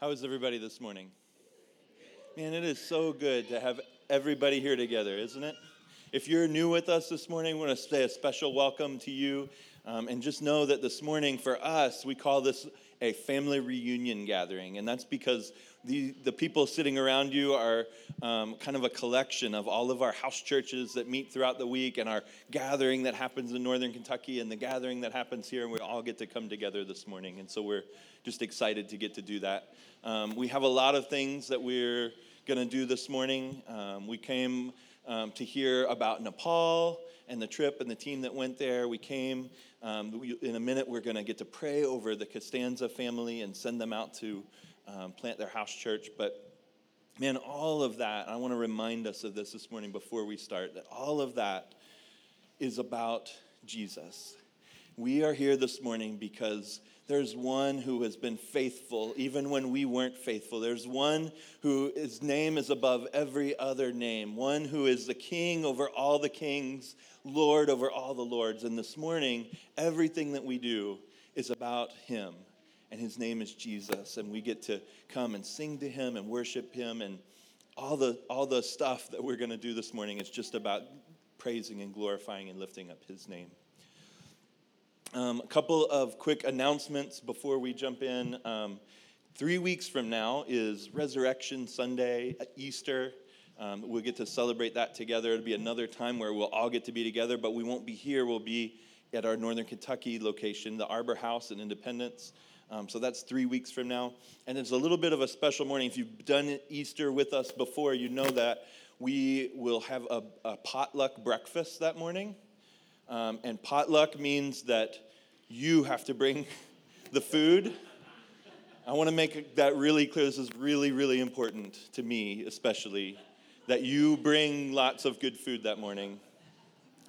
How is everybody this morning? Man, it is so good to have everybody here together, isn't it? If you're new with us this morning, we want to say a special welcome to you. Um, and just know that this morning, for us, we call this a family reunion gathering. And that's because the, the people sitting around you are um, kind of a collection of all of our house churches that meet throughout the week and our gathering that happens in northern Kentucky and the gathering that happens here. And we all get to come together this morning. And so we're just excited to get to do that. Um, we have a lot of things that we're going to do this morning. Um, we came um, to hear about Nepal and the trip and the team that went there. We came. Um, we, in a minute, we're going to get to pray over the Costanza family and send them out to um, plant their house church. But man, all of that, I want to remind us of this this morning before we start, that all of that is about Jesus. We are here this morning because there's one who has been faithful even when we weren't faithful. There's one who his name is above every other name, one who is the king over all the kings, Lord over all the lords. And this morning, everything that we do is about him. And his name is Jesus. And we get to come and sing to him and worship him. And all the, all the stuff that we're going to do this morning is just about praising and glorifying and lifting up his name. Um, a couple of quick announcements before we jump in. Um, three weeks from now is Resurrection Sunday, Easter. Um, we'll get to celebrate that together. It'll be another time where we'll all get to be together, but we won't be here. We'll be at our Northern Kentucky location, the Arbor House in Independence. Um, so that's three weeks from now. And it's a little bit of a special morning. If you've done Easter with us before, you know that we will have a, a potluck breakfast that morning. Um, and potluck means that you have to bring the food. I want to make that really clear. This is really, really important to me, especially, that you bring lots of good food that morning.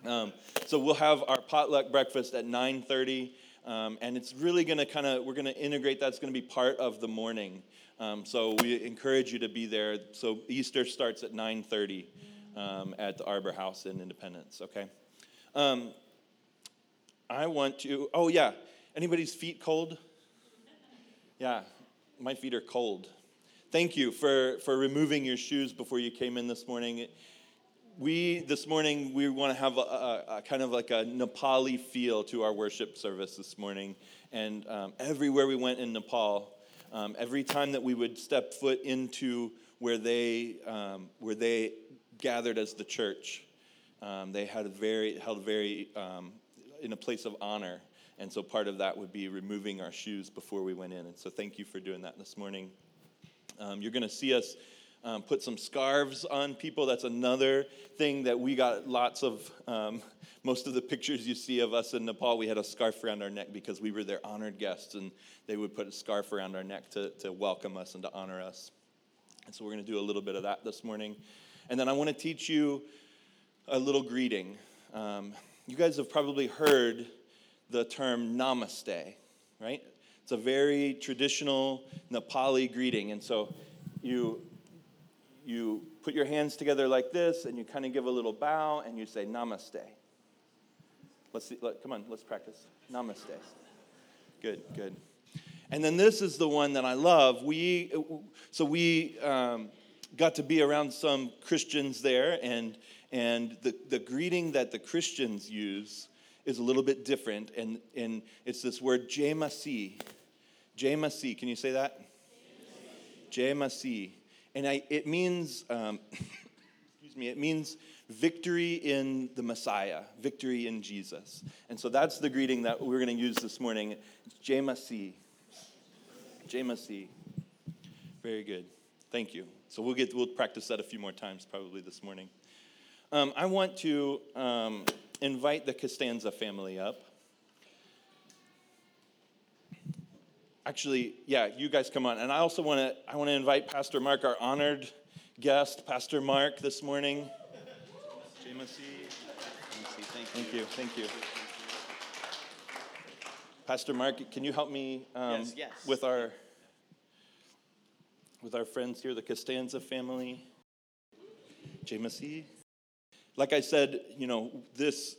Um, so we'll have our potluck breakfast at 9:30, um, and it's really going to kind of we're going to integrate that. It's going to be part of the morning. Um, so we encourage you to be there. So Easter starts at 9:30 um, at the Arbor House in Independence. Okay. Um, I want to, oh yeah, anybody's feet cold? Yeah, my feet are cold. Thank you for, for removing your shoes before you came in this morning. We, this morning, we want to have a, a, a kind of like a Nepali feel to our worship service this morning. And um, everywhere we went in Nepal, um, every time that we would step foot into where they, um, where they gathered as the church, um, they had very, held very um, in a place of honor. And so part of that would be removing our shoes before we went in. And so thank you for doing that this morning. Um, you're going to see us um, put some scarves on people. That's another thing that we got lots of. Um, most of the pictures you see of us in Nepal, we had a scarf around our neck because we were their honored guests, and they would put a scarf around our neck to, to welcome us and to honor us. And so we're going to do a little bit of that this morning. And then I want to teach you a little greeting. Um, you guys have probably heard the term namaste, right? It's a very traditional Nepali greeting. And so you, you put your hands together like this and you kind of give a little bow and you say namaste. Let's see, let, come on, let's practice. Namaste. Good, good. And then this is the one that I love. We, so we um, got to be around some Christians there, and and the, the greeting that the Christians use is a little bit different. And, and it's this word, Jemasi. Jemasi. Can you say that? Jemasi. And I, it means, um, excuse me, it means victory in the Messiah, victory in Jesus. And so that's the greeting that we're going to use this morning. Jemasi. Jemasi. Very good. Thank you. So we'll get we'll practice that a few more times probably this morning. Um, I want to um, invite the Costanza family up. Actually, yeah, you guys come on. And I also want to I want to invite Pastor Mark, our honored guest, Pastor Mark, this morning. Thank you. Thank you. Pastor Mark, can you help me um, yes, yes. with our with our friends here, the Costanza family? Jamesy like I said, you know, this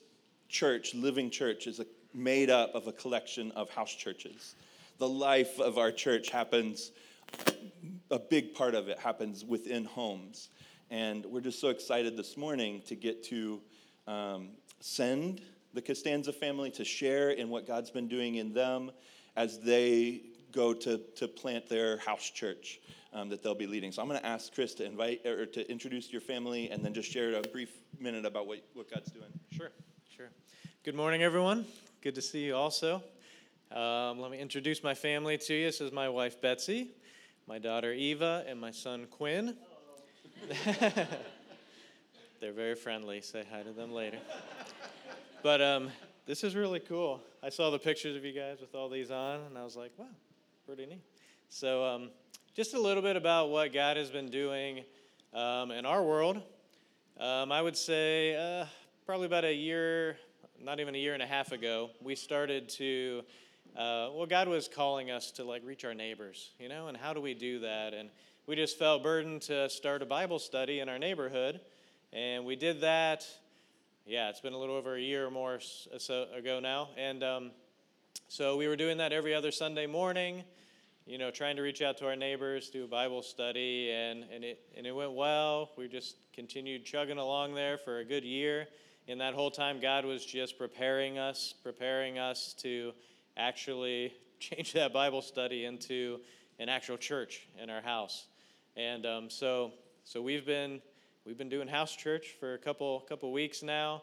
church, Living Church, is a, made up of a collection of house churches. The life of our church happens a big part of it happens within homes. And we're just so excited this morning to get to um, send the Costanza family to share in what God's been doing in them as they go to, to plant their house church um, that they'll be leading. So I'm going to ask Chris to invite or to introduce your family and then just share a brief minute about what, what God's doing. Sure, sure. Good morning, everyone. Good to see you also. Um, let me introduce my family to you. This is my wife, Betsy, my daughter, Eva, and my son, Quinn. They're very friendly. Say hi to them later. But um, this is really cool. I saw the pictures of you guys with all these on, and I was like, wow, pretty neat. So, um, just a little bit about what God has been doing um, in our world. Um, I would say uh, probably about a year, not even a year and a half ago, we started to, uh, well, God was calling us to like reach our neighbors, you know, and how do we do that? And we just felt burdened to start a Bible study in our neighborhood, and we did that. Yeah, it's been a little over a year or more so ago now, and um, so we were doing that every other Sunday morning you know, trying to reach out to our neighbors, do a Bible study, and, and, it, and it went well. We just continued chugging along there for a good year. And that whole time, God was just preparing us, preparing us to actually change that Bible study into an actual church in our house. And um, so, so we've been we've been doing house church for a couple couple weeks now,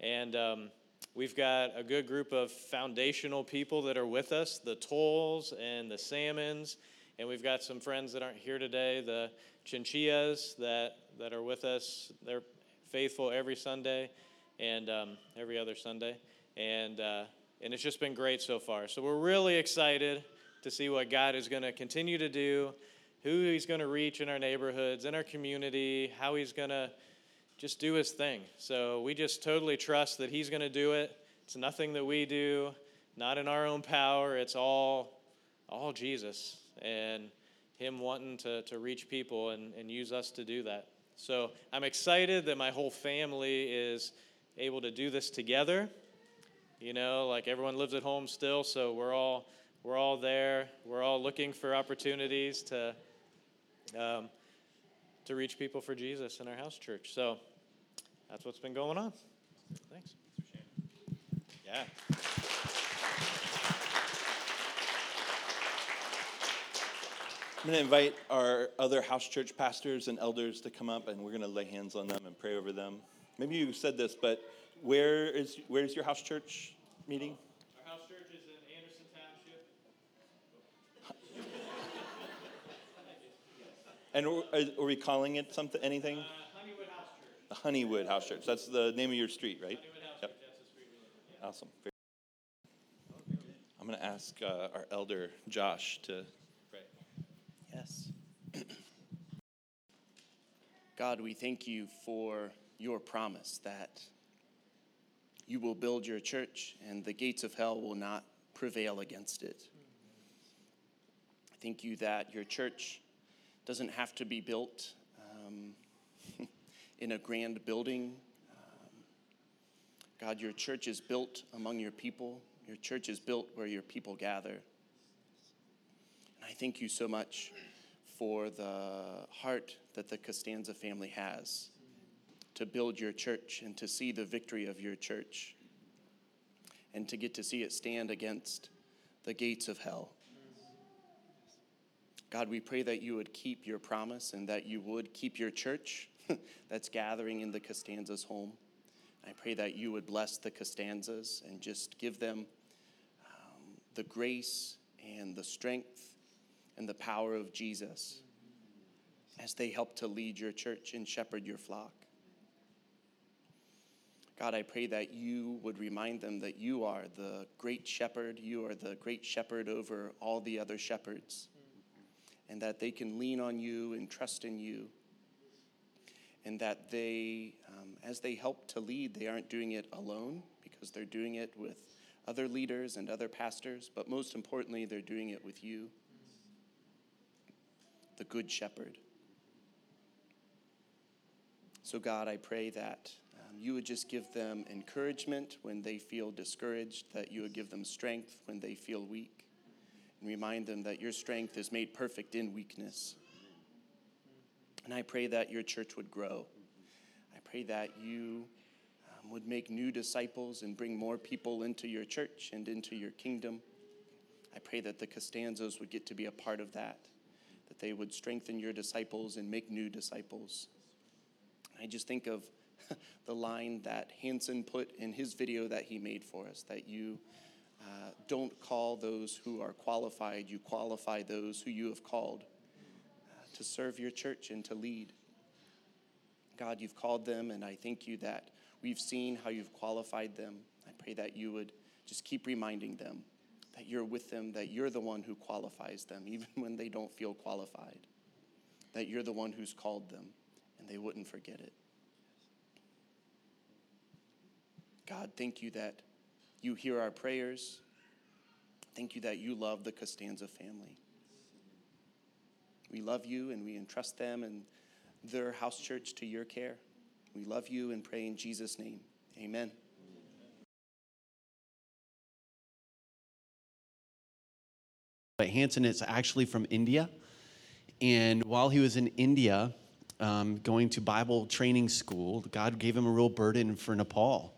and um, We've got a good group of foundational people that are with us the Tolls and the Salmons. And we've got some friends that aren't here today, the Chinchillas that, that are with us. They're faithful every Sunday and um, every other Sunday. And, uh, and it's just been great so far. So we're really excited to see what God is going to continue to do, who He's going to reach in our neighborhoods, in our community, how He's going to just do his thing. So we just totally trust that he's going to do it. It's nothing that we do, not in our own power. It's all all Jesus and him wanting to, to reach people and, and use us to do that. So I'm excited that my whole family is able to do this together. You know, like everyone lives at home still, so we're all we're all there. We're all looking for opportunities to um, to reach people for Jesus in our house church. So that's what's been going on. Thanks. Yeah. I'm going to invite our other house church pastors and elders to come up, and we're going to lay hands on them and pray over them. Maybe you said this, but where is where is your house church meeting? Our house church is in Anderson Township. and are, are we calling it something, anything? Uh, Honeywood House Church. The Honeywood House Church. That's the name of your street, right? Yep. Yeah. Awesome. I'm going to ask uh, our elder, Josh, to pray. Yes. God, we thank you for your promise that you will build your church and the gates of hell will not prevail against it. Thank you that your church doesn't have to be built um, in a grand building. Um, God, your church is built among your people. Your church is built where your people gather. And I thank you so much for the heart that the Costanza family has to build your church and to see the victory of your church and to get to see it stand against the gates of hell. God, we pray that you would keep your promise and that you would keep your church that's gathering in the Costanzas home. I pray that you would bless the Costanzas and just give them um, the grace and the strength and the power of Jesus as they help to lead your church and shepherd your flock. God, I pray that you would remind them that you are the great shepherd. You are the great shepherd over all the other shepherds and that they can lean on you and trust in you. And that they, um, as they help to lead, they aren't doing it alone because they're doing it with other leaders and other pastors, but most importantly, they're doing it with you, the Good Shepherd. So, God, I pray that um, you would just give them encouragement when they feel discouraged, that you would give them strength when they feel weak and remind them that your strength is made perfect in weakness. And I pray that your church would grow. I pray that you um, would make new disciples and bring more people into your church and into your kingdom. I pray that the Costanzas would get to be a part of that, that they would strengthen your disciples and make new disciples. I just think of the line that Hanson put in his video that he made for us that you uh, don't call those who are qualified, you qualify those who you have called to serve your church and to lead. God, you've called them, and I thank you that we've seen how you've qualified them. I pray that you would just keep reminding them that you're with them, that you're the one who qualifies them, even when they don't feel qualified, that you're the one who's called them, and they wouldn't forget it. God, thank you that you hear our prayers. Thank you that you love the Costanza family. We love you and we entrust them and their house church to your care. We love you and pray in Jesus' name. Amen. But Hanson is actually from India. And while he was in India, um, going to Bible training school, God gave him a real burden for Nepal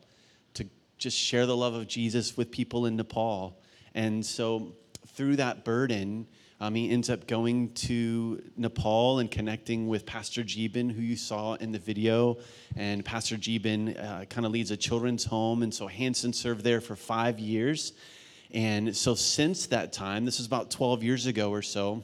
to just share the love of Jesus with people in Nepal. And so, through that burden, um, he ends up going to Nepal and connecting with Pastor Jeeben, who you saw in the video. And Pastor Jeeben uh, kind of leads a children's home. And so Hanson served there for five years. And so, since that time, this is about 12 years ago or so,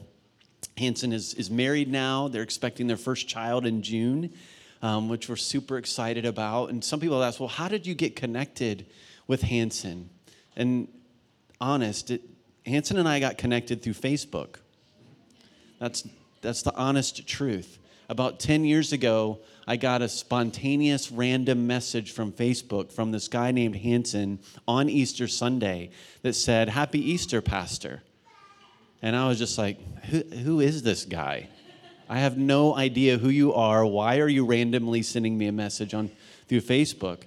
Hanson is, is married now. They're expecting their first child in June, um, which we're super excited about. And some people ask, well, how did you get connected with Hanson? And honest, it, Hanson and I got connected through Facebook. That's, that's the honest truth. About 10 years ago, I got a spontaneous random message from Facebook from this guy named Hanson on Easter Sunday that said, Happy Easter, Pastor. And I was just like, who, who is this guy? I have no idea who you are. Why are you randomly sending me a message on through Facebook?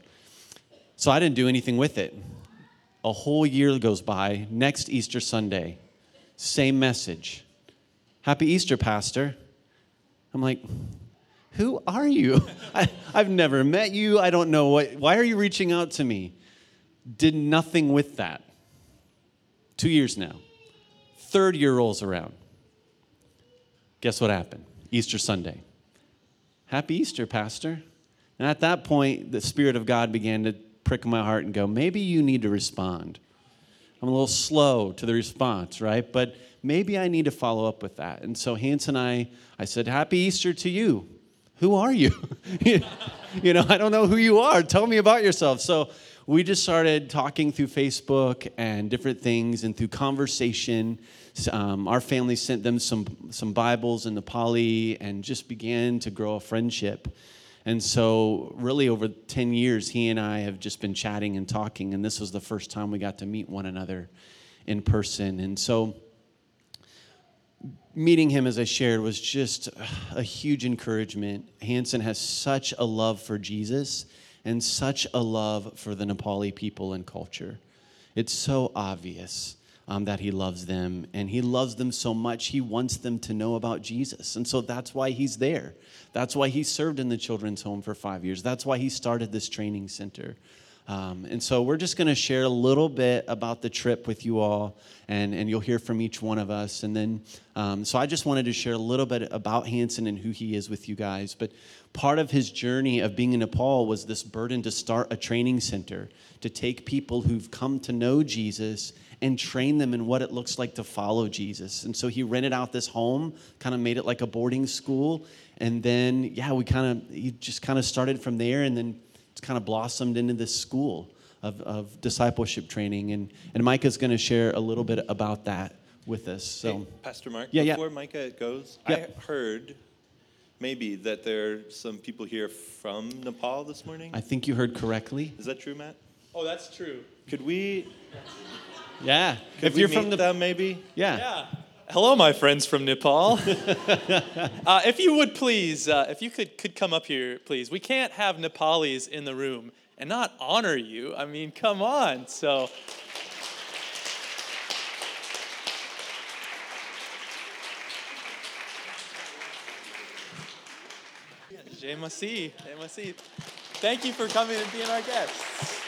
So I didn't do anything with it. A whole year goes by. Next Easter Sunday, same message. Happy Easter, Pastor. I'm like, who are you? I, have never met you. I don't know what. Why are you reaching out to me? Did nothing with that. Two years now. Third year rolls around. Guess what happened? Easter Sunday. Happy Easter, Pastor. And at that point, the Spirit of God began to prick in my heart and go, maybe you need to respond. I'm a little slow to the response, right? But maybe I need to follow up with that. And so Hanson and I, I said, Happy Easter to you. Who are you? you know, I don't know who you are. Tell me about yourself. So we just started talking through Facebook and different things and through conversation. Um, our family sent them some, some Bibles in Nepali and just began to grow a friendship. And so, really, over 10 years, he and I have just been chatting and talking, and this was the first time we got to meet one another in person. And so, meeting him, as I shared, was just a huge encouragement. Hanson has such a love for Jesus and such a love for the Nepali people and culture. It's so obvious um, that he loves them, and he loves them so much, he wants them to know about Jesus. And so that's why he's there. That's why he served in the children's home for five years. That's why he started this training center. Um, and so we're just going to share a little bit about the trip with you all, and, and you'll hear from each one of us. And then, um, so I just wanted to share a little bit about Hanson and who he is with you guys. But part of his journey of being in Nepal was this burden to start a training center, to take people who've come to know Jesus and train them in what it looks like to follow Jesus. And so he rented out this home, kind of made it like a boarding school. And then, yeah, we kind of, he just kind of started from there. And then it's kind of blossomed into this school of, of discipleship training. And, and Micah's going to share a little bit about that with us. So, hey, Pastor Mark, yeah, before yeah. Micah goes, Yeah. I heard maybe that there are some people here from Nepal this morning. I think you heard correctly. Is that true, Matt? Oh, that's true. Could we? Yeah. Could if you're from the, them, maybe. Yeah. Yeah. Hello, my friends from Nepal. uh, if you would please, uh, if you could could come up here, please. We can't have Nepalis in the room and not honor you. I mean, come on. So. Jay Masih, Thank you for coming and being our guests.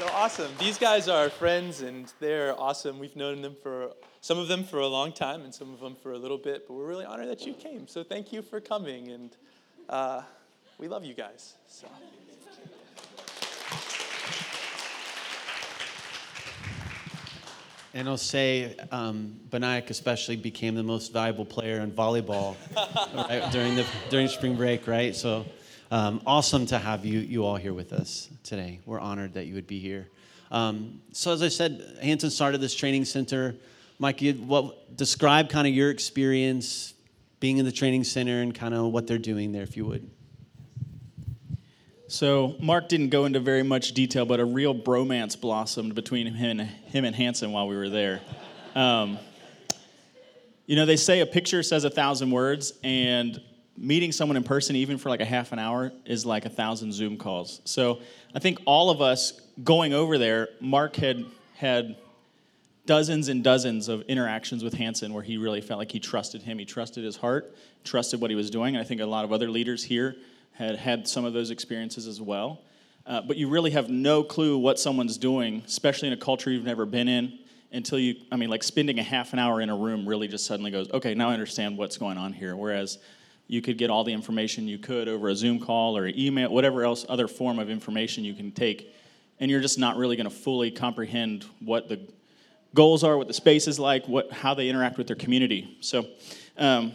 So awesome. These guys are our friends and they're awesome. We've known them for some of them for a long time and some of them for a little bit, but we're really honored that you came. So thank you for coming and uh, we love you guys. So. And I'll say, um, Benayak especially became the most valuable player in volleyball right, during the during spring break, right? So um, awesome to have you you all here with us today. We're honored that you would be here. Um, so as I said, Hanson started this training center. Mike, you, what describe kind of your experience being in the training center and kind of what they're doing there, if you would. So Mark didn't go into very much detail, but a real bromance blossomed between him and him and Hanson while we were there. Um, you know, they say a picture says a thousand words, and meeting someone in person, even for like a half an hour, is like a thousand Zoom calls. So I think all of us going over there, Mark had had dozens and dozens of interactions with Hanson where he really felt like he trusted him. He trusted his heart, trusted what he was doing. And I think a lot of other leaders here had had some of those experiences as well. Uh, but you really have no clue what someone's doing, especially in a culture you've never been in, until you, I mean, like spending a half an hour in a room really just suddenly goes, okay, now I understand what's going on here. Whereas you could get all the information you could over a Zoom call or email, whatever else other form of information you can take, and you're just not really going to fully comprehend what the goals are, what the space is like, what, how they interact with their community. So, um,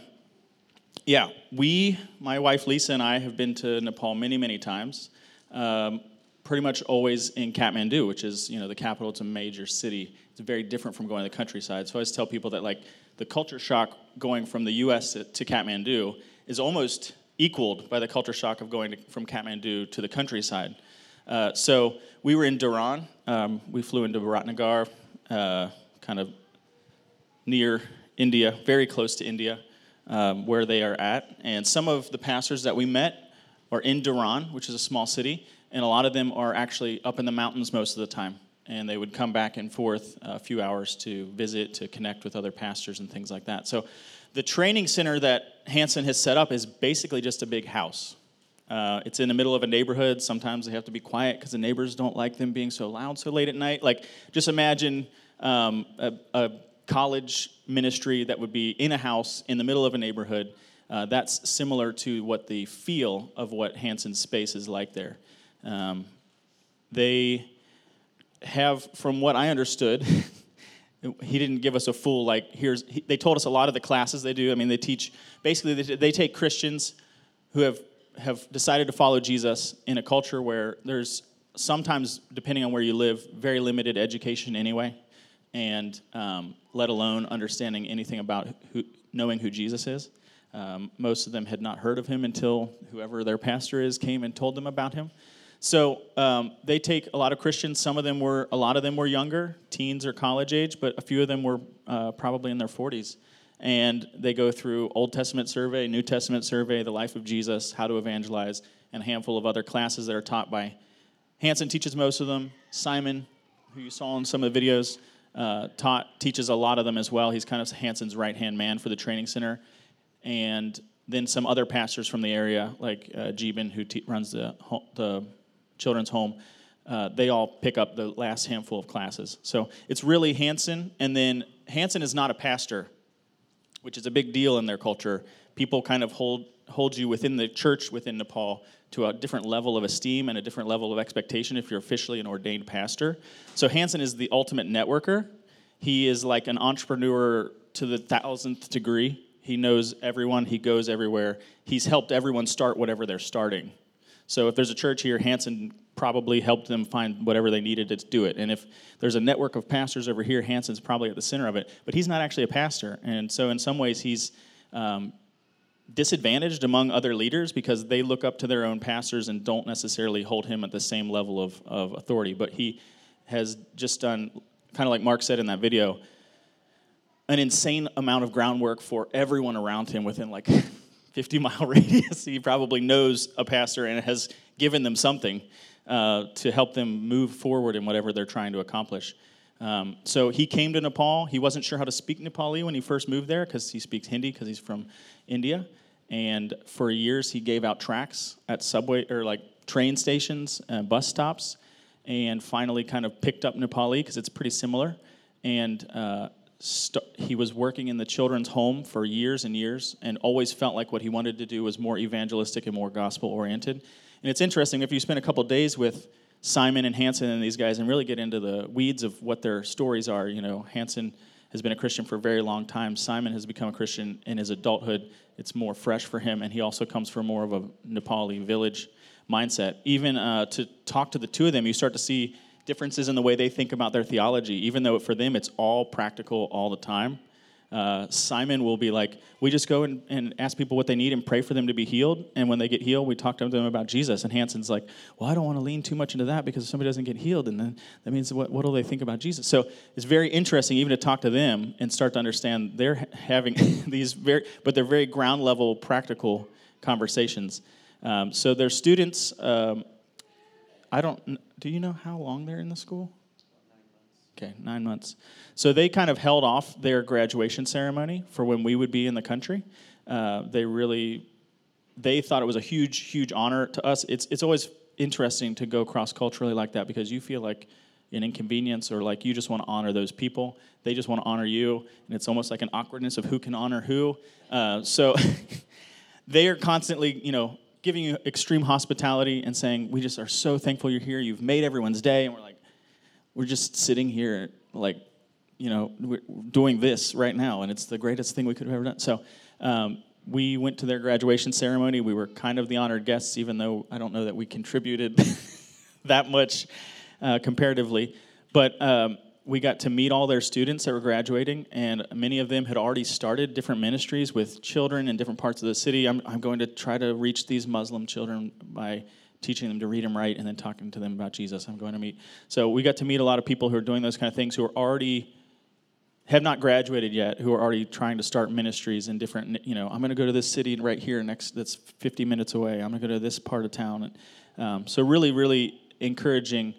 yeah, we, my wife Lisa and I, have been to Nepal many, many times. Um, pretty much always in Kathmandu, which is you know the capital. It's a major city. It's very different from going to the countryside. So I always tell people that like the culture shock going from the U.S. to, to Kathmandu is almost equaled by the culture shock of going to, from Kathmandu to the countryside. Uh, so we were in Dharan. Um, we flew into Biratnagar, uh, kind of near India, very close to India um, where they are at. And some of the pastors that we met are in Dharan, which is a small city, and a lot of them are actually up in the mountains most of the time. And they would come back and forth a few hours to visit, to connect with other pastors and things like that. So the training center that Hanson has set up is basically just a big house. Uh, it's in the middle of a neighborhood. Sometimes they have to be quiet because the neighbors don't like them being so loud so late at night. Like, just imagine um, a, a college ministry that would be in a house in the middle of a neighborhood. Uh, that's similar to what the feel of what Hanson's space is like there. Um, they have, from what I understood, he didn't give us a full like. Here's he, they told us a lot of the classes they do. I mean, they teach basically they, they take Christians who have have decided to follow Jesus in a culture where there's sometimes, depending on where you live, very limited education anyway and um, let alone understanding anything about who, knowing who Jesus is. Um, most of them had not heard of him until whoever their pastor is came and told them about him. So um, they take a lot of Christians. Some of them were, a lot of them were younger, teens or college age, but a few of them were uh, probably in their 40s. And they go through Old Testament survey, New Testament survey, the life of Jesus, how to evangelize, and a handful of other classes that are taught by Hanson teaches most of them. Simon, who you saw in some of the videos, uh, taught teaches a lot of them as well. He's kind of Hanson's right hand man for the training center, and then some other pastors from the area, like uh, who te- runs the the children's home. Uh, they all pick up the last handful of classes. So it's really Hanson, and then Hanson is not a pastor, which is a big deal in their culture. People kind of hold hold you within the church within Nepal to a different level of esteem and a different level of expectation if you're officially an ordained pastor. So Hanson is the ultimate networker. He is like an entrepreneur to the thousandth degree. He knows everyone, he goes everywhere. He's helped everyone start whatever they're starting. So if there's a church here, Hanson probably helped them find whatever they needed to do it. And if there's a network of pastors over here, Hanson's probably at the center of it. But he's not actually a pastor. And so in some ways, he's um, disadvantaged among other leaders because they look up to their own pastors and don't necessarily hold him at the same level of, of authority. But he has just done, kind of like Mark said in that video, an insane amount of groundwork for everyone around him within like 50 mile radius. he probably knows a pastor and has given them something uh, to help them move forward in whatever they're trying to accomplish. Um, so he came to Nepal. He wasn't sure how to speak Nepali when he first moved there because he speaks Hindi because he's from India. And for years, he gave out tracts at subway or like train stations, and bus stops, and finally kind of picked up Nepali because it's pretty similar. And uh, st- he was working in the children's home for years and years and always felt like what he wanted to do was more evangelistic and more gospel oriented. And it's interesting if you spend a couple days with Simon and Hanson and these guys and really get into the weeds of what their stories are. You know, Hanson has been a Christian for a very long time. Simon has become a Christian in his adulthood. It's more fresh for him, and he also comes from more of a Nepali village mindset. Even uh, to talk to the two of them, you start to see differences in the way they think about their theology, even though for them it's all practical all the time. Uh, Simon will be like, we just go and, and ask people what they need and pray for them to be healed. And when they get healed, we talk to them about Jesus. And Hanson's like, well, I don't want to lean too much into that because if somebody doesn't get healed, and then that means what, what will they think about Jesus? So it's very interesting even to talk to them and start to understand they're having these very, but they're very ground level, practical conversations. Um, so their students, um, I don't, do you know how long they're in the school? Okay, nine months. So they kind of held off their graduation ceremony for when we would be in the country. Uh, they really, they thought it was a huge, huge honor to us. It's it's always interesting to go cross culturally like that because you feel like an inconvenience or like you just want to honor those people. They just want to honor you, and it's almost like an awkwardness of who can honor who. Uh, so they are constantly, you know, giving you extreme hospitality and saying, "We just are so thankful you're here. You've made everyone's day," and we're like we're just sitting here like you know we're doing this right now and it's the greatest thing we could have ever done. So um, we went to their graduation ceremony. We were kind of the honored guests even though i don't know that we contributed that much uh, comparatively. But um, we got to meet all their students that were graduating and many of them had already started different ministries with children in different parts of the city i'm, I'm going to try to reach these muslim children by teaching them to read and write, and then talking to them about Jesus. I'm going to meet. So we got to meet a lot of people who are doing those kind of things who are already have not graduated yet, who are already trying to start ministries in different. You know, I'm going to go to this city right here next. That's 50 minutes away. I'm going to go to this part of town. Um, so really, really encouraging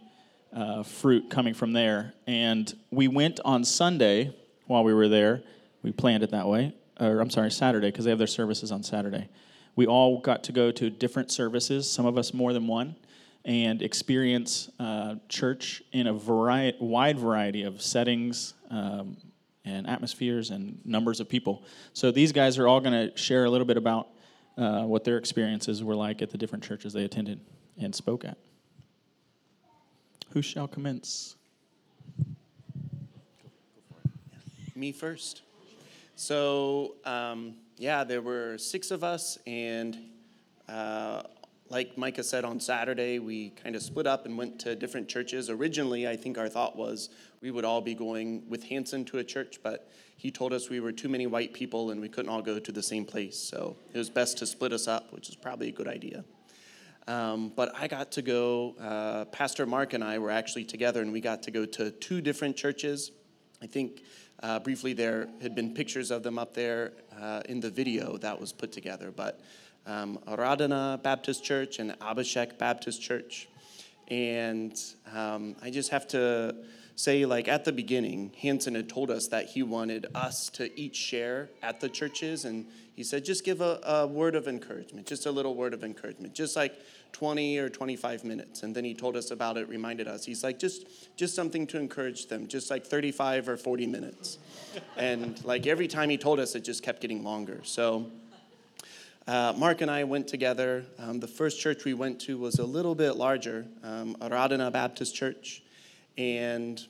uh, fruit coming from there. And we went on Sunday while we were there. We planned it that way, or I'm sorry, Saturday because they have their services on Saturday we all got to go to different services, some of us more than one, and experience uh, church in a variety, wide variety of settings um, and atmospheres and numbers of people. So these guys are all going to share a little bit about uh, what their experiences were like at the different churches they attended and spoke at. Who shall commence? Me first. So, um, yeah, there were six of us, and uh, like Micah said on Saturday, we kind of split up and went to different churches. Originally, I think our thought was we would all be going with Hanson to a church, but he told us we were too many white people and we couldn't all go to the same place. So it was best to split us up, which is probably a good idea. Um, but I got to go, uh, Pastor Mark and I were actually together, and we got to go to two different churches. I think uh, briefly, there had been pictures of them up there uh, in the video that was put together. But um, Baptist Church and Abhishek Baptist Church. And um, I just have to say, like at the beginning, Hanson had told us that he wanted us to each share at the churches. And he said, just give a, a word of encouragement, just a little word of encouragement, just like 20 or 25 minutes. And then he told us about it reminded us. He's like just just something to encourage them just like 35 or 40 minutes. And like every time he told us it just kept getting longer. So uh, mark and i went together. Um, the first church we went to was a little bit larger um, aradhana baptist church. And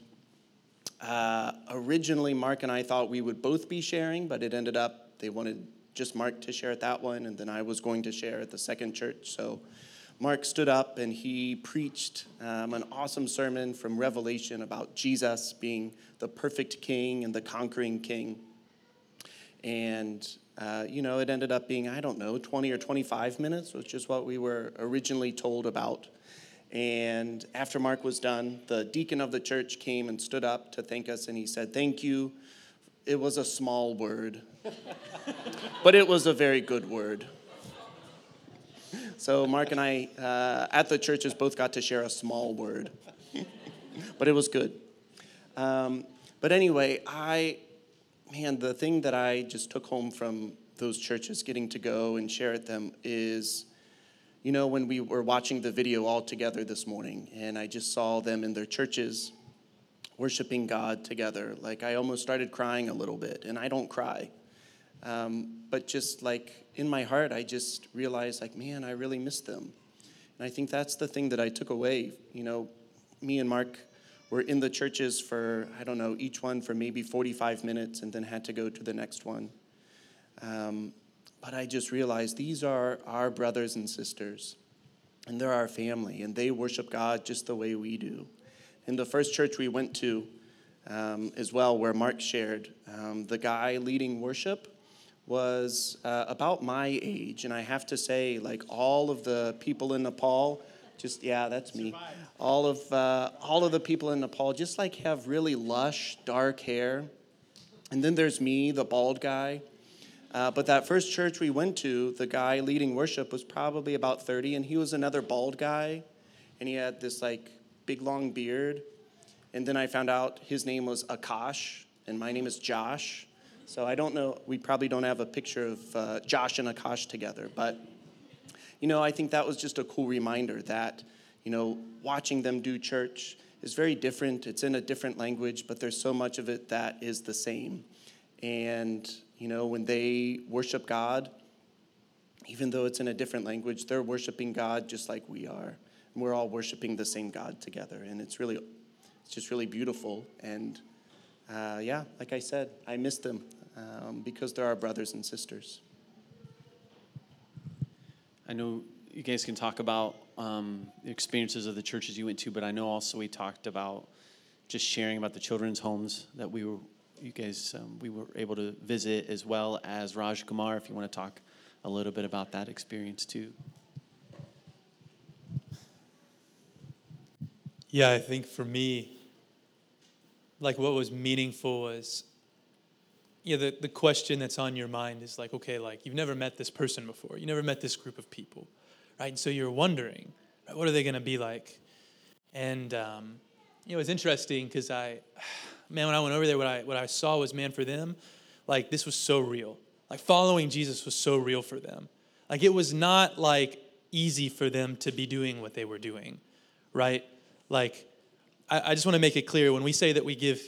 uh, originally mark and i thought we would both be sharing but it ended up they wanted just mark to share at that one and then i was going to share at the second church so Mark stood up and he preached um, an awesome sermon from Revelation about Jesus being the perfect king and the conquering king. And, uh, you know, it ended up being, I don't know, 20 or 25 minutes, which is what we were originally told about. And after Mark was done, the deacon of the church came and stood up to thank us, and he said, Thank you. It was a small word, but it was a very good word. So Mark and I uh, at the churches both got to share a small word, but it was good. Um, but anyway, I, man, the thing that I just took home from those churches, getting to go and share at them, is you know, when we were watching the video all together this morning, and I just saw them in their churches worshiping God together, like I almost started crying a little bit, and I don't cry. Um, but just like in my heart, I just realized, like, man, I really miss them. And I think that's the thing that I took away. You know, me and Mark were in the churches for, I don't know, each one for maybe 45 minutes and then had to go to the next one. Um, but I just realized these are our brothers and sisters, and they're our family, and they worship God just the way we do. In the first church we went to, um, as well, where Mark shared, um, the guy leading worship was uh, about my age, and I have to say, like all of the people in Nepal, just yeah, that's me. All of uh, all of the people in Nepal just like have really lush, dark hair, and then there's me, the bald guy. Uh, but that first church we went to, the guy leading worship was probably about 30, and he was another bald guy, and he had this like big long beard. And then I found out his name was Akash, and my name is Josh. So I don't know, we probably don't have a picture of uh, Josh and Akash together, but you know, I think that was just a cool reminder that, you know, watching them do church is very different. It's in a different language, but there's so much of it that is the same. And you know, when they worship God, even though it's in a different language, they're worshiping God just like we are. We're all worshiping the same God together. And it's really, it's just really beautiful. And uh, yeah, like I said, I miss them um, because they're our brothers and sisters. I know you guys can talk about um, the experiences of the churches you went to, but I know also we talked about just sharing about the children's homes that we were you guys, um, we were able to visit as well as Raj Kumar, if you want to talk a little bit about that experience too. Yeah, I think for me, like what was meaningful was, yeah, the, the question that's on your mind is like, okay, like you've never met this person before, you never met this group of people, right? And so you're wondering, right, what are they going to be like? And, um, you know, it's interesting because I, man, when I went over there, what I, what I saw was, man, for them, like this was so real. Like following Jesus was so real for them. Like it was not like easy for them to be doing what they were doing, right? Like, I, I just want to make it clear when we say that we give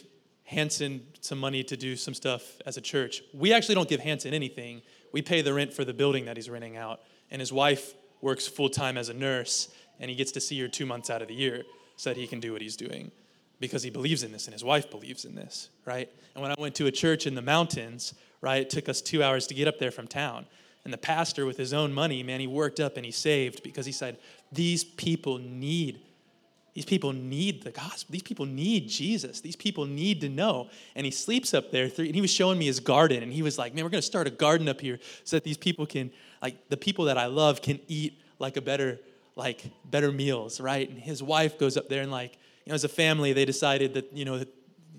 Hanson some money to do some stuff as a church, we actually don't give Hanson anything. We pay the rent for the building that he's renting out. And his wife works full time as a nurse, and he gets to see her two months out of the year so that he can do what he's doing because he believes in this and his wife believes in this, right? And when I went to a church in the mountains, right, it took us two hours to get up there from town. And the pastor, with his own money, man, he worked up and he saved because he said, These people need, these people need the gospel. These people need Jesus. These people need to know. And he sleeps up there. And he was showing me his garden. And he was like, Man, we're going to start a garden up here so that these people can, like, the people that I love can eat like a better, like, better meals, right? And his wife goes up there and, like, you know, as a family, they decided that, you know,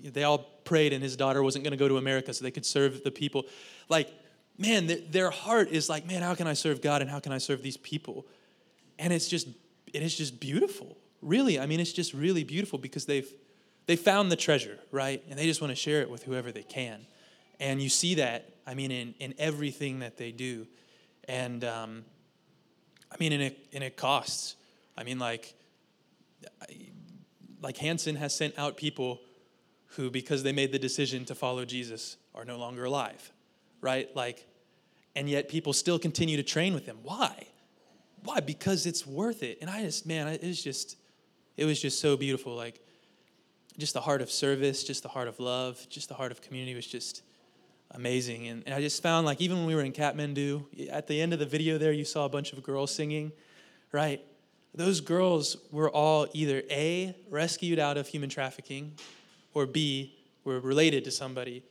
they all prayed and his daughter wasn't going to go to America so they could serve the people. Like, man, their heart is like, man, how can I serve God and how can I serve these people? And it's just, it is just beautiful. Really, I mean, it's just really beautiful because they've, they found the treasure, right? And they just want to share it with whoever they can. And you see that, I mean, in, in everything that they do. And, um, I mean, and it, and it costs. I mean, like, like Hanson has sent out people who, because they made the decision to follow Jesus, are no longer alive, right? Like, and yet people still continue to train with him. Why? Why? Because it's worth it. And I just, man, it's just, it was just so beautiful. Like, just the heart of service, just the heart of love, just the heart of community was just amazing. And, and I just found, like, even when we were in Kathmandu, at the end of the video there, you saw a bunch of girls singing, right? those girls were all either A, rescued out of human trafficking, or B, were related to somebody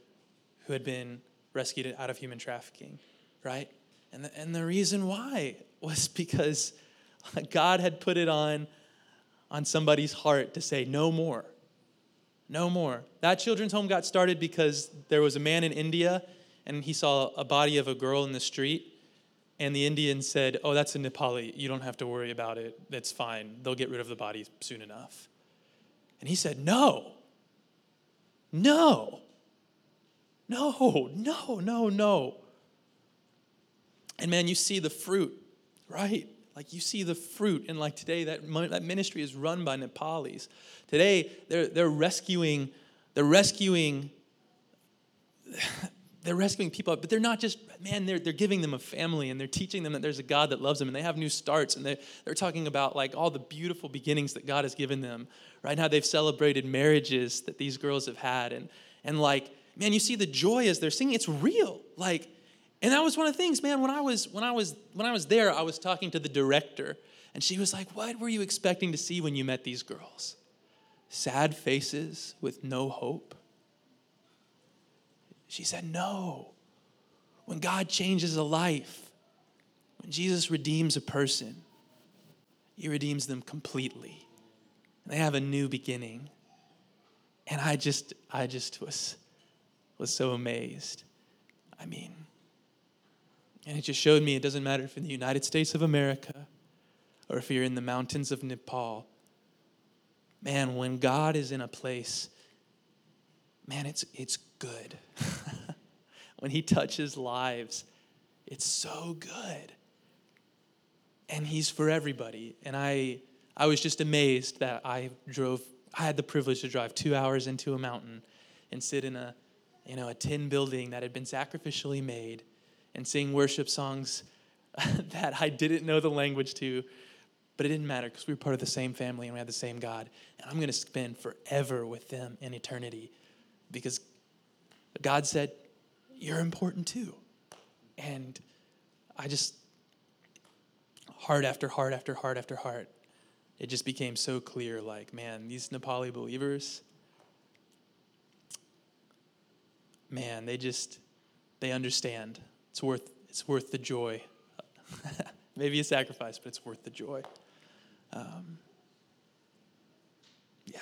who had been rescued out of human trafficking, right? And the, and the reason why was because God had put it on, on somebody's heart to say, no more. No more. That children's home got started because there was a man in India and he saw a body of a girl in the street and the Indian said, Oh, that's a Nepali. You don't have to worry about it. That's fine. They'll get rid of the body soon enough. And he said, No. No. No, no, no, no. And man, you see the fruit, right? Like you see the fruit. And like today, that, that ministry is run by Nepalis. Today, they're, they're rescuing, they're rescuing they're rescuing people, but they're not just, man, they're, they're giving them a family and they're teaching them that there's a God that loves them and they have new starts and they're, they're talking about like all the beautiful beginnings that God has given them. Right now, they've celebrated marriages that these girls have had. And, and like, man, you see the joy as they're singing, it's real. Like, and that was one of the things, man, when I was, when I was, when I was there, I was talking to the director and she was like, what were you expecting to see when you met these girls? Sad faces with no hope she said, No. When God changes a life, when Jesus redeems a person, he redeems them completely. And they have a new beginning. And I just, I just was, was so amazed. I mean, and it just showed me it doesn't matter if you're in the United States of America or if you're in the mountains of Nepal. Man, when God is in a place, man, it's, it's good. when He touches lives, it's so good. And He's for everybody. And I, I was just amazed that I drove, I had the privilege to drive two hours into a mountain and sit in a, you know, a tin building that had been sacrificially made and sing worship songs that I didn't know the language to, but it didn't matter because we were part of the same family and we had the same God. And I'm going to spend forever with them in eternity because God said, You're important too. And I just, heart after heart after heart after heart, it just became so clear like, man, these Nepali believers, man, they just, they understand. It's worth, it's worth the joy. Maybe a sacrifice, but it's worth the joy. Um, yeah.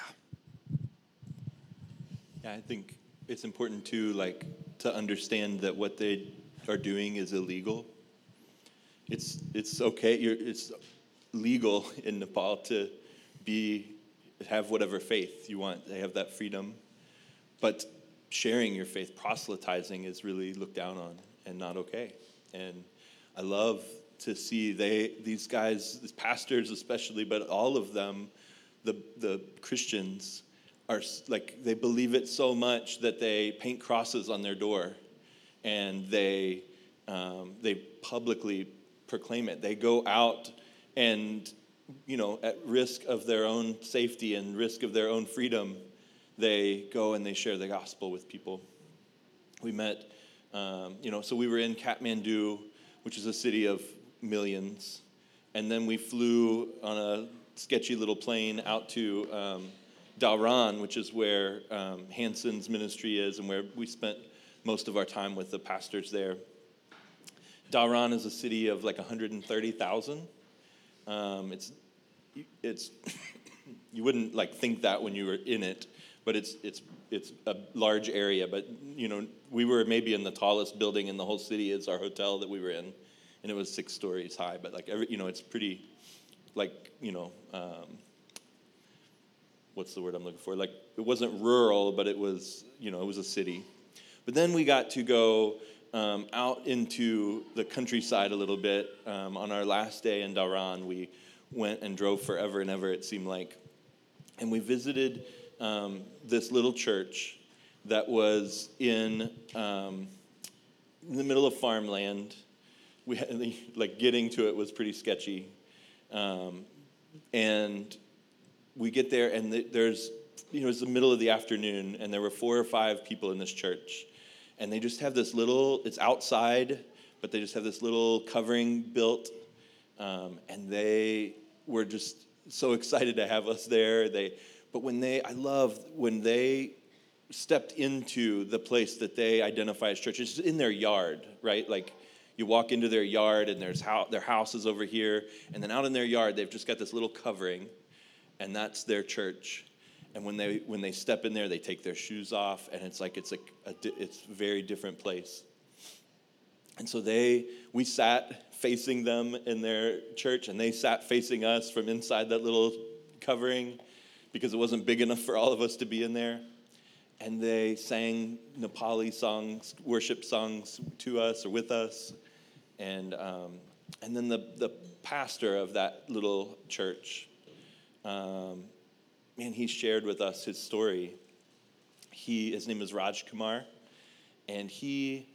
Yeah, I think it's important too, like to understand that what they are doing is illegal. It's it's okay. You're, it's legal in Nepal to be have whatever faith you want. They have that freedom, but sharing your faith, proselytizing, is really looked down on and not okay. And I love to see they these guys, these pastors especially, but all of them, the the Christians are like they believe it so much that they paint crosses on their door and they um, they publicly proclaim it they go out and you know at risk of their own safety and risk of their own freedom they go and they share the gospel with people we met um, you know so we were in kathmandu which is a city of millions and then we flew on a sketchy little plane out to um, which is where um, Hanson's ministry is and where we spent most of our time with the pastors there. Dharan is a city of like 130,000. Um, it's, it's, you wouldn't like think that when you were in it, but it's, it's, it's a large area. But, you know, we were maybe in the tallest building in the whole city is our hotel that we were in. And it was six stories high, but like every, you know, it's pretty, like, you know, um, what's the word I'm looking for? Like it wasn't rural, but it was, you know, it was a city. But then we got to go um, out into the countryside a little bit. Um, on our last day in Dharan, we went and drove forever and ever, it seemed like. And we visited um, this little church that was in, um, in the middle of farmland. We had, like getting to it was pretty sketchy. Um, and we get there and there's you know it's the middle of the afternoon and there were four or five people in this church and they just have this little it's outside but they just have this little covering built um, and they were just so excited to have us there they but when they i love when they stepped into the place that they identify as church it's in their yard right like you walk into their yard and there's how their house is over here and then out in their yard they've just got this little covering and that's their church. And when they when they step in there, they take their shoes off, and it's like it's a, a it's a very different place. And so they we sat facing them in their church, and they sat facing us from inside that little covering because it wasn't big enough for all of us to be in there. And they sang Nepali songs, worship songs to us or with us. and um, and then the the pastor of that little church, um, man, he shared with us his story. He his name is Raj Kumar, and he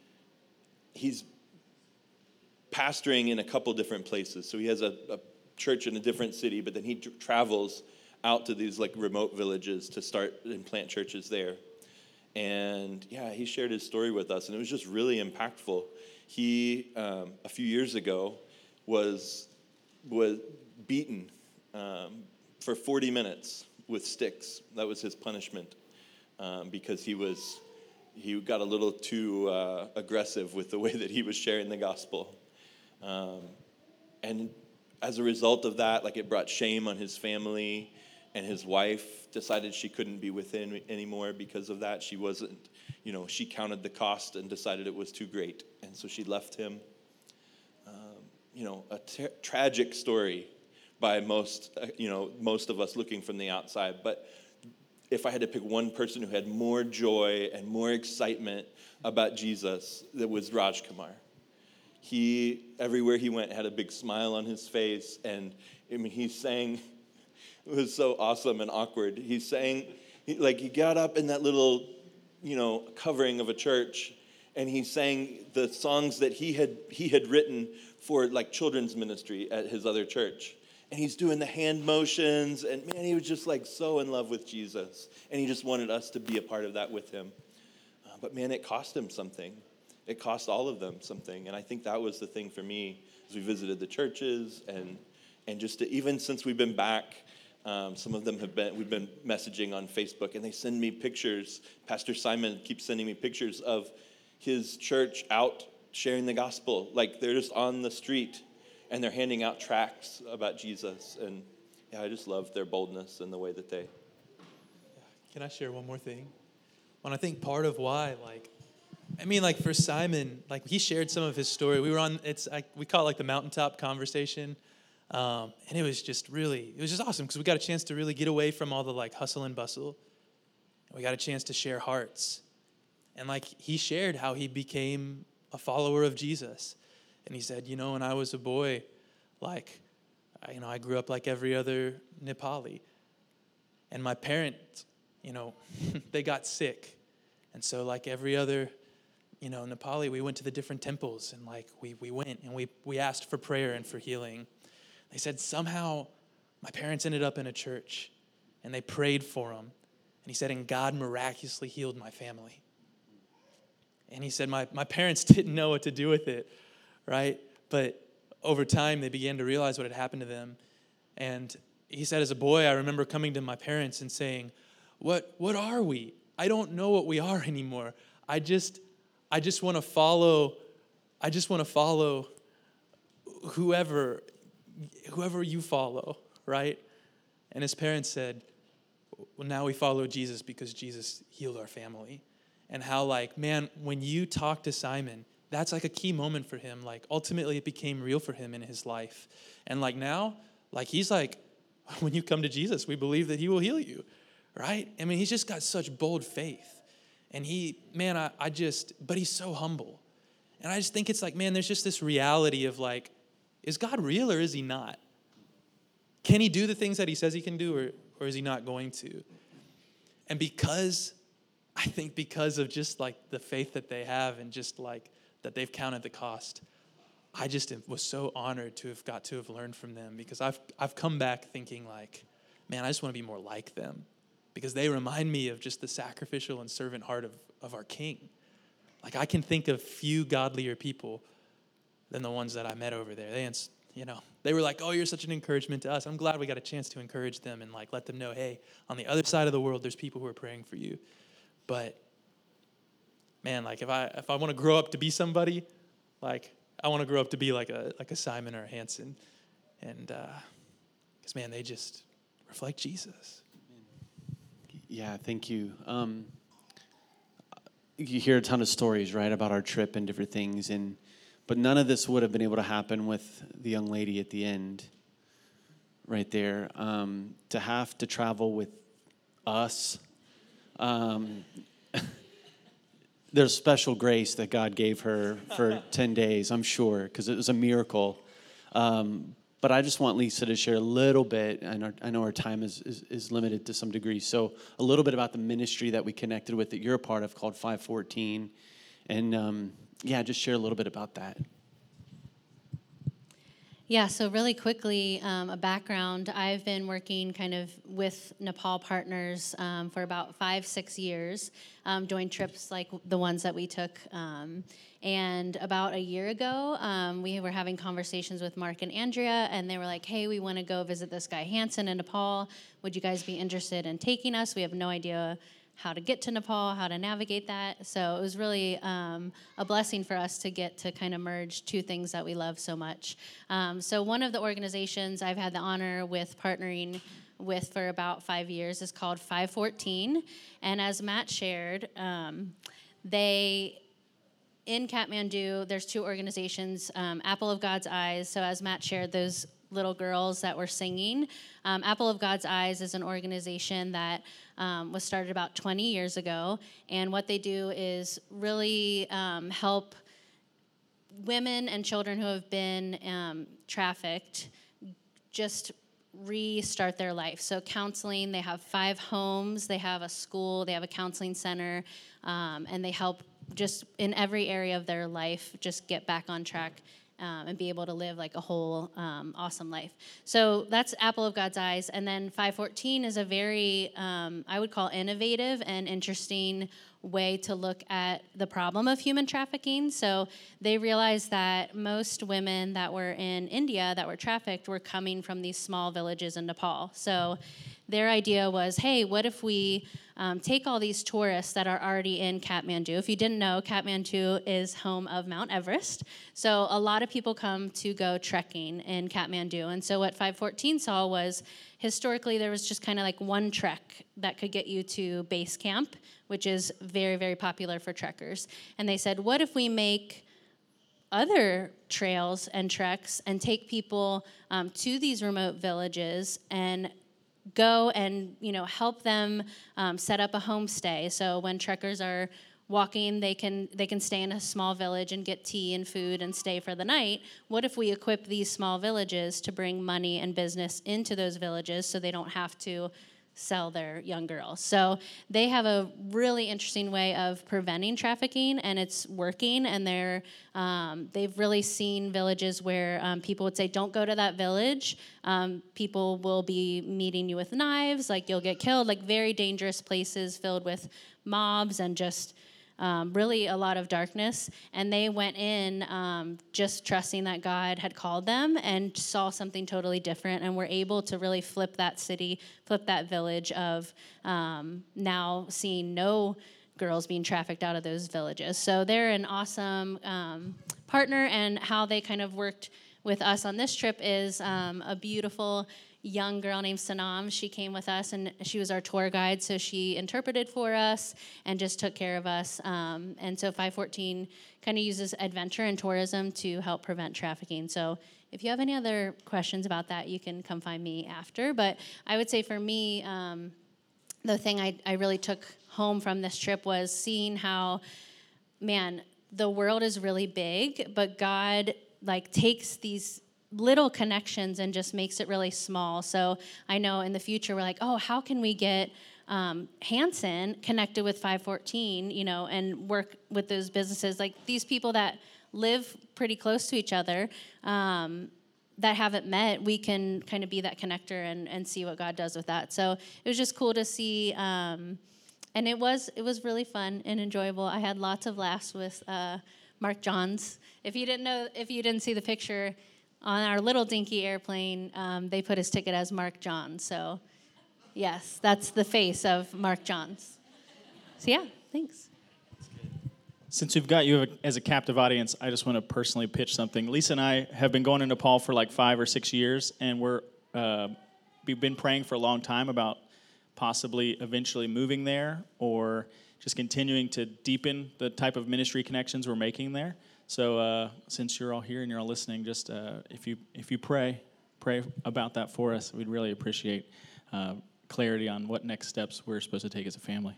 he's pastoring in a couple different places. So he has a, a church in a different city, but then he tr- travels out to these like remote villages to start and plant churches there. And yeah, he shared his story with us, and it was just really impactful. He um, a few years ago was was beaten um, for 40 minutes with sticks. That was his punishment um, because he was he got a little too uh, aggressive with the way that he was sharing the gospel. Um, and as a result of that, like it brought shame on his family, and his wife decided she couldn't be with him anymore because of that. She wasn't, you know, she counted the cost and decided it was too great, and so she left him. Um, you know, a ter- tragic story by most, uh, you know, most of us looking from the outside. But if I had to pick one person who had more joy and more excitement about Jesus, that was Raj Kumar he everywhere he went had a big smile on his face and i mean he sang it was so awesome and awkward. He sang he, like he got up in that little you know covering of a church and he sang the songs that he had he had written for like children's ministry at his other church. And he's doing the hand motions and man he was just like so in love with jesus. And he just wanted us to be a part of that with him. Uh, but man it cost him something. It cost all of them something. And I think that was the thing for me as we visited the churches and and just to, even since we've been back, um, some of them have been we've been messaging on Facebook and they send me pictures. Pastor Simon keeps sending me pictures of his church out sharing the gospel. Like they're just on the street and they're handing out tracts about Jesus. And yeah, I just love their boldness and the way that they. Can I share one more thing? When I think part of why, like, I mean, like for Simon, like he shared some of his story. We were on it's like we call it like the mountaintop conversation, um, and it was just really it was just awesome because we got a chance to really get away from all the like hustle and bustle. And we got a chance to share hearts, and like he shared how he became a follower of Jesus, and he said, you know, when I was a boy, like, you know, I grew up like every other Nepali, and my parents, you know, they got sick, and so like every other you know, Nepali, we went to the different temples and like we, we went and we, we asked for prayer and for healing. They said somehow my parents ended up in a church and they prayed for them. And he said, and God miraculously healed my family. And he said, my, my parents didn't know what to do with it, right? But over time, they began to realize what had happened to them. And he said, as a boy, I remember coming to my parents and saying, What, what are we? I don't know what we are anymore. I just, I just want to follow, I just want to follow whoever, whoever you follow, right? And his parents said, well, now we follow Jesus because Jesus healed our family. And how, like, man, when you talk to Simon, that's like a key moment for him. Like, ultimately, it became real for him in his life. And, like, now, like, he's like, when you come to Jesus, we believe that he will heal you, right? I mean, he's just got such bold faith. And he, man, I, I just, but he's so humble. And I just think it's like, man, there's just this reality of like, is God real or is he not? Can he do the things that he says he can do or, or is he not going to? And because, I think because of just like the faith that they have and just like that they've counted the cost, I just was so honored to have got to have learned from them because I've, I've come back thinking like, man, I just want to be more like them because they remind me of just the sacrificial and servant heart of, of our King. Like I can think of few godlier people than the ones that I met over there. They, you know, they were like, "Oh, you're such an encouragement to us." I'm glad we got a chance to encourage them and like let them know, "Hey, on the other side of the world, there's people who are praying for you." But man, like if I if I want to grow up to be somebody, like I want to grow up to be like a like a Simon or a Hanson, and because uh, man, they just reflect Jesus. Yeah, thank you. Um, you hear a ton of stories, right, about our trip and different things, and but none of this would have been able to happen with the young lady at the end, right there. Um, to have to travel with us, um, there's special grace that God gave her for 10 days, I'm sure, because it was a miracle. Um, but I just want Lisa to share a little bit, and our, I know our time is, is, is, limited to some degree. So, a little bit about the ministry that we connected with that you're a part of called 514. And um, yeah, just share a little bit about that. Yeah, so really quickly, um, a background. I've been working kind of with Nepal partners um, for about five, six years, um, doing trips like the ones that we took. Um, and about a year ago, um, we were having conversations with Mark and Andrea, and they were like, hey, we want to go visit this guy Hanson in Nepal. Would you guys be interested in taking us? We have no idea how to get to Nepal, how to navigate that. So it was really um, a blessing for us to get to kind of merge two things that we love so much. Um, so one of the organizations I've had the honor with partnering with for about five years is called 514. And as Matt shared, um, they in Kathmandu, there's two organizations, um, Apple of God's Eyes. So as Matt shared, those little girls that were singing. Um, Apple of God's Eyes is an organization that um, was started about 20 years ago. And what they do is really um, help women and children who have been um, trafficked just restart their life. So, counseling, they have five homes, they have a school, they have a counseling center, um, and they help just in every area of their life just get back on track um, and be able to live like a whole um, awesome life. So that's Apple of God's Eyes. And then 514 is a very, um, I would call innovative and interesting way to look at the problem of human trafficking. So they realized that most women that were in India that were trafficked were coming from these small villages in Nepal. So their idea was hey, what if we um, take all these tourists that are already in Kathmandu? If you didn't know, Kathmandu is home of Mount Everest. So a lot of people come to go trekking in Kathmandu. And so what 514 saw was historically there was just kind of like one trek that could get you to base camp, which is very, very popular for trekkers. And they said, what if we make other trails and treks and take people um, to these remote villages and go and you know help them um, set up a homestay. So when trekkers are walking, they can they can stay in a small village and get tea and food and stay for the night. What if we equip these small villages to bring money and business into those villages so they don't have to sell their young girls. So they have a really interesting way of preventing trafficking, and it's working. And they're um, they've really seen villages where um, people would say, "Don't go to that village. Um, people will be meeting you with knives. Like you'll get killed. Like very dangerous places filled with mobs and just." Um, really a lot of darkness. And they went in um, just trusting that God had called them and saw something totally different and were able to really flip that city, flip that village of um, now seeing no girls being trafficked out of those villages. So they're an awesome um, partner, and how they kind of worked with us on this trip is um, a beautiful young girl named Sanam. She came with us and she was our tour guide. So she interpreted for us and just took care of us. Um, and so 514 kind of uses adventure and tourism to help prevent trafficking. So if you have any other questions about that, you can come find me after. But I would say for me, um, the thing I, I really took home from this trip was seeing how, man, the world is really big, but God like takes these little connections and just makes it really small. So I know in the future we're like, oh, how can we get um, Hanson connected with 514, you know, and work with those businesses like these people that live pretty close to each other. Um, that haven't met, we can kind of be that connector and, and see what God does with that. So it was just cool to see, um, and it was it was really fun and enjoyable. I had lots of laughs with uh, Mark Johns. If you didn't know, if you didn't see the picture, on our little dinky airplane, um, they put his ticket as Mark John. So, yes, that's the face of Mark Johns. So, yeah, thanks. Since we've got you as a captive audience, I just want to personally pitch something. Lisa and I have been going to Nepal for like five or six years, and we're uh, we've been praying for a long time about possibly eventually moving there or just continuing to deepen the type of ministry connections we're making there. So uh, since you're all here and you're all listening, just uh, if you if you pray, pray about that for us. We'd really appreciate uh, clarity on what next steps we're supposed to take as a family.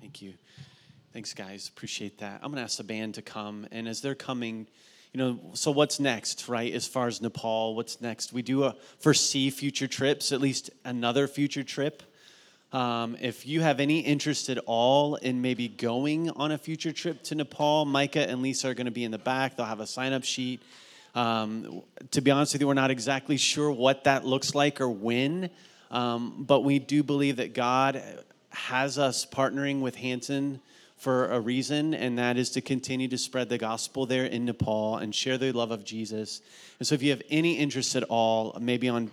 Thank you. Thanks, guys. Appreciate that. I'm going to ask the band to come. And as they're coming, you know, so what's next, right? As far as Nepal, what's next? We do a, foresee future trips, at least another future trip. Um, if you have any interest at all in maybe going on a future trip to Nepal, Micah and Lisa are going to be in the back. They'll have a sign up sheet. Um, to be honest with you, we're not exactly sure what that looks like or when, um, but we do believe that God has us partnering with Hanson for a reason, and that is to continue to spread the gospel there in Nepal and share the love of Jesus. And so, if you have any interest at all, maybe on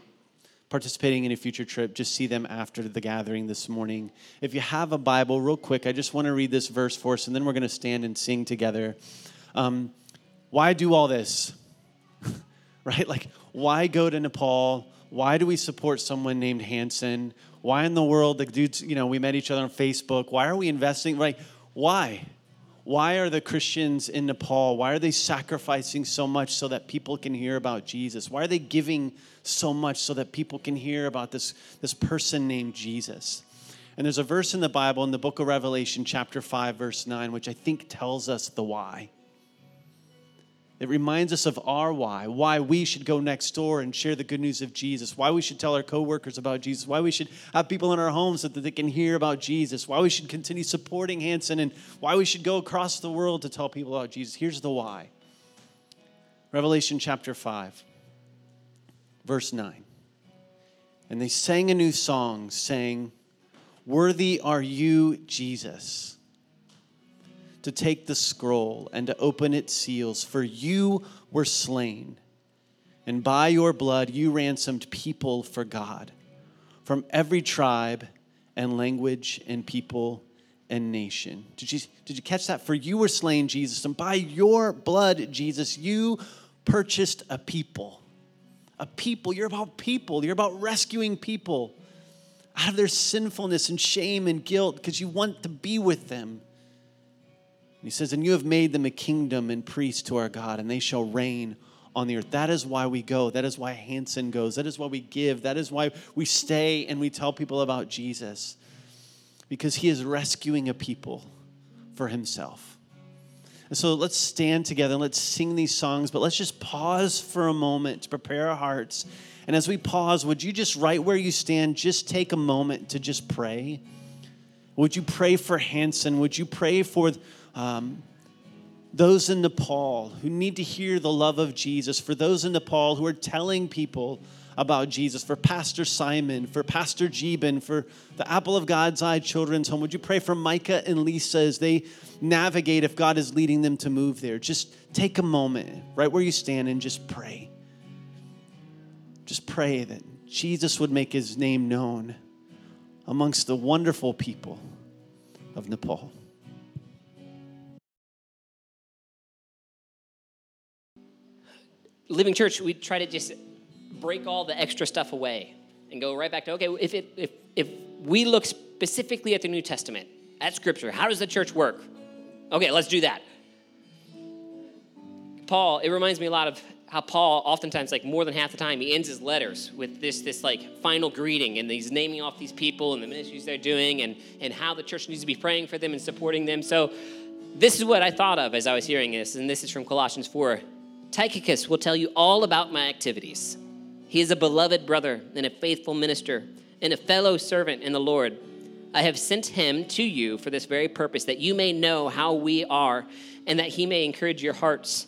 participating in a future trip, just see them after the gathering this morning. If you have a Bible, real quick, I just want to read this verse for us, and then we're going to stand and sing together. Um, why do all this? right? Like, why go to Nepal? Why do we support someone named Hanson? Why in the world, the dudes, you know, we met each other on Facebook. Why are we investing? Right? Why? Why are the Christians in Nepal? Why are they sacrificing so much so that people can hear about Jesus? Why are they giving so much so that people can hear about this, this person named Jesus? And there's a verse in the Bible in the book of Revelation, chapter 5, verse 9, which I think tells us the why. It reminds us of our why, why we should go next door and share the good news of Jesus, why we should tell our coworkers about Jesus, why we should have people in our homes so that they can hear about Jesus, why we should continue supporting Hanson, and why we should go across the world to tell people about Jesus. Here's the why Revelation chapter 5, verse 9. And they sang a new song, saying, Worthy are you, Jesus to take the scroll and to open its seals, for you were slain, and by your blood you ransomed people for God from every tribe and language and people and nation. Did you, did you catch that? For you were slain, Jesus, and by your blood, Jesus, you purchased a people. A people. You're about people. You're about rescuing people out of their sinfulness and shame and guilt because you want to be with them. He says, And you have made them a kingdom and priests to our God, and they shall reign on the earth. That is why we go. That is why Hanson goes. That is why we give. That is why we stay and we tell people about Jesus. Because he is rescuing a people for himself. And so let's stand together and let's sing these songs, but let's just pause for a moment to prepare our hearts. And as we pause, would you just, right where you stand, just take a moment to just pray? Would you pray for Hanson? Would you pray for um, those in Nepal who need to hear the love of Jesus, for those in Nepal who are telling people about Jesus, for Pastor Simon, for Pastor Jeben, for the Apple of God's Eye Children's Home. Would you pray for Micah and Lisa as they navigate if God is leading them to move there? Just take a moment right where you stand and just pray. Just pray that Jesus would make his name known amongst the wonderful people of Nepal. Living Church, we try to just break all the extra stuff away and go right back to okay, if, it, if, if we look specifically at the New Testament, at Scripture, how does the church work? Okay, let's do that. Paul, it reminds me a lot of how Paul, oftentimes, like more than half the time, he ends his letters with this, this like final greeting, and he's naming off these people and the ministries they're doing, and, and how the church needs to be praying for them and supporting them. So, this is what I thought of as I was hearing this, and this is from Colossians 4. Tychicus will tell you all about my activities. He is a beloved brother and a faithful minister and a fellow servant in the Lord. I have sent him to you for this very purpose, that you may know how we are and that he may encourage your hearts.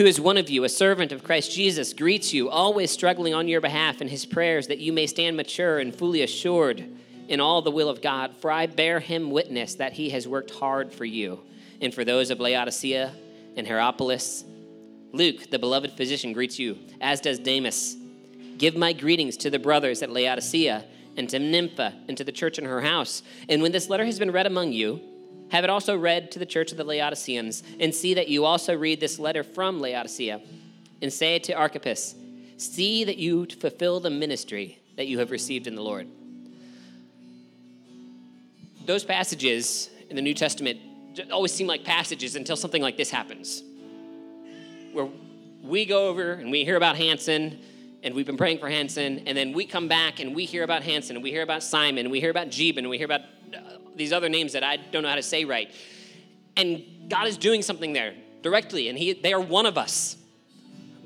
who is one of you, a servant of Christ Jesus, greets you, always struggling on your behalf in his prayers that you may stand mature and fully assured in all the will of God. For I bear him witness that he has worked hard for you and for those of Laodicea and Hierapolis. Luke, the beloved physician, greets you, as does Demas. Give my greetings to the brothers at Laodicea and to Nympha and to the church in her house. And when this letter has been read among you, Have it also read to the church of the Laodiceans, and see that you also read this letter from Laodicea, and say to Archippus See that you fulfill the ministry that you have received in the Lord. Those passages in the New Testament always seem like passages until something like this happens, where we go over and we hear about Hanson, and we've been praying for Hanson, and then we come back and we hear about Hanson, and we hear about Simon, and we hear about Jeeben, and we hear about these other names that I don't know how to say right. And God is doing something there directly, and he, they are one of us.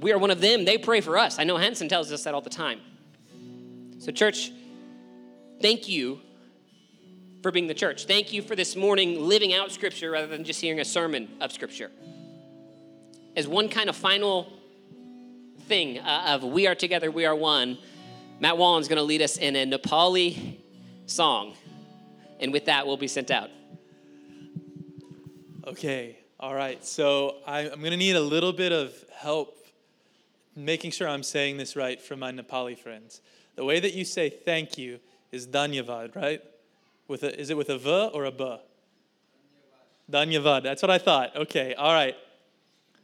We are one of them. They pray for us. I know Hanson tells us that all the time. So, church, thank you for being the church. Thank you for this morning living out Scripture rather than just hearing a sermon of Scripture. As one kind of final thing uh, of We Are Together, We Are One, Matt Wallen's going to lead us in a Nepali song. And with that, we'll be sent out. Okay, all right. So I, am going to need a little bit of help making sure I'm saying this right from my Nepali friends. The way that you say thank you is danyavad, right? With a, is it with a v or a b? Danyavad. That's what I thought. Okay, all right.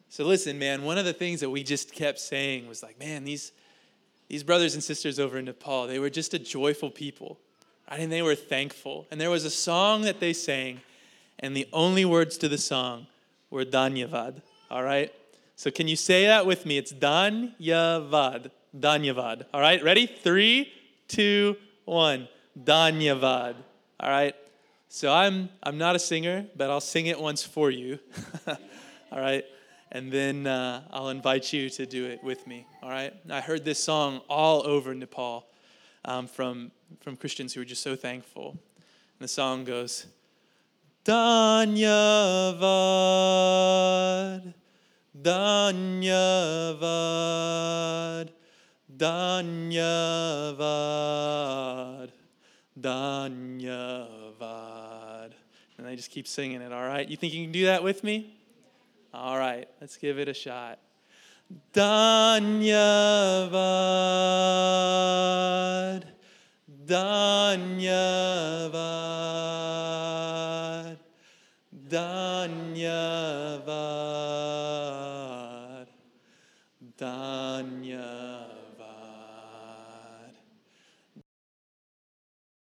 So listen, man, one of the things that we just kept saying was like, man, these, these brothers and sisters over in Nepal, they were just a joyful people. And they were thankful. And there was a song that they sang, and the only words to the song were Danyavad. All right? So can you say that with me? It's Danyavad. Danyavad. All right, ready? Three, two, one. Danyavad. All right. So I'm I'm not a singer, but I'll sing it once for you. all right. And then uh, I'll invite you to do it with me. All right. I heard this song all over Nepal um, from from Christians who are just so thankful. And the song goes, Danyavad. Danyavad, Danyavad, Danyavad. And I just keep singing it, all right? You think you can do that with me? All right, let's give it a shot. Danyavad, Danyavad, Danyavad, Danyavad.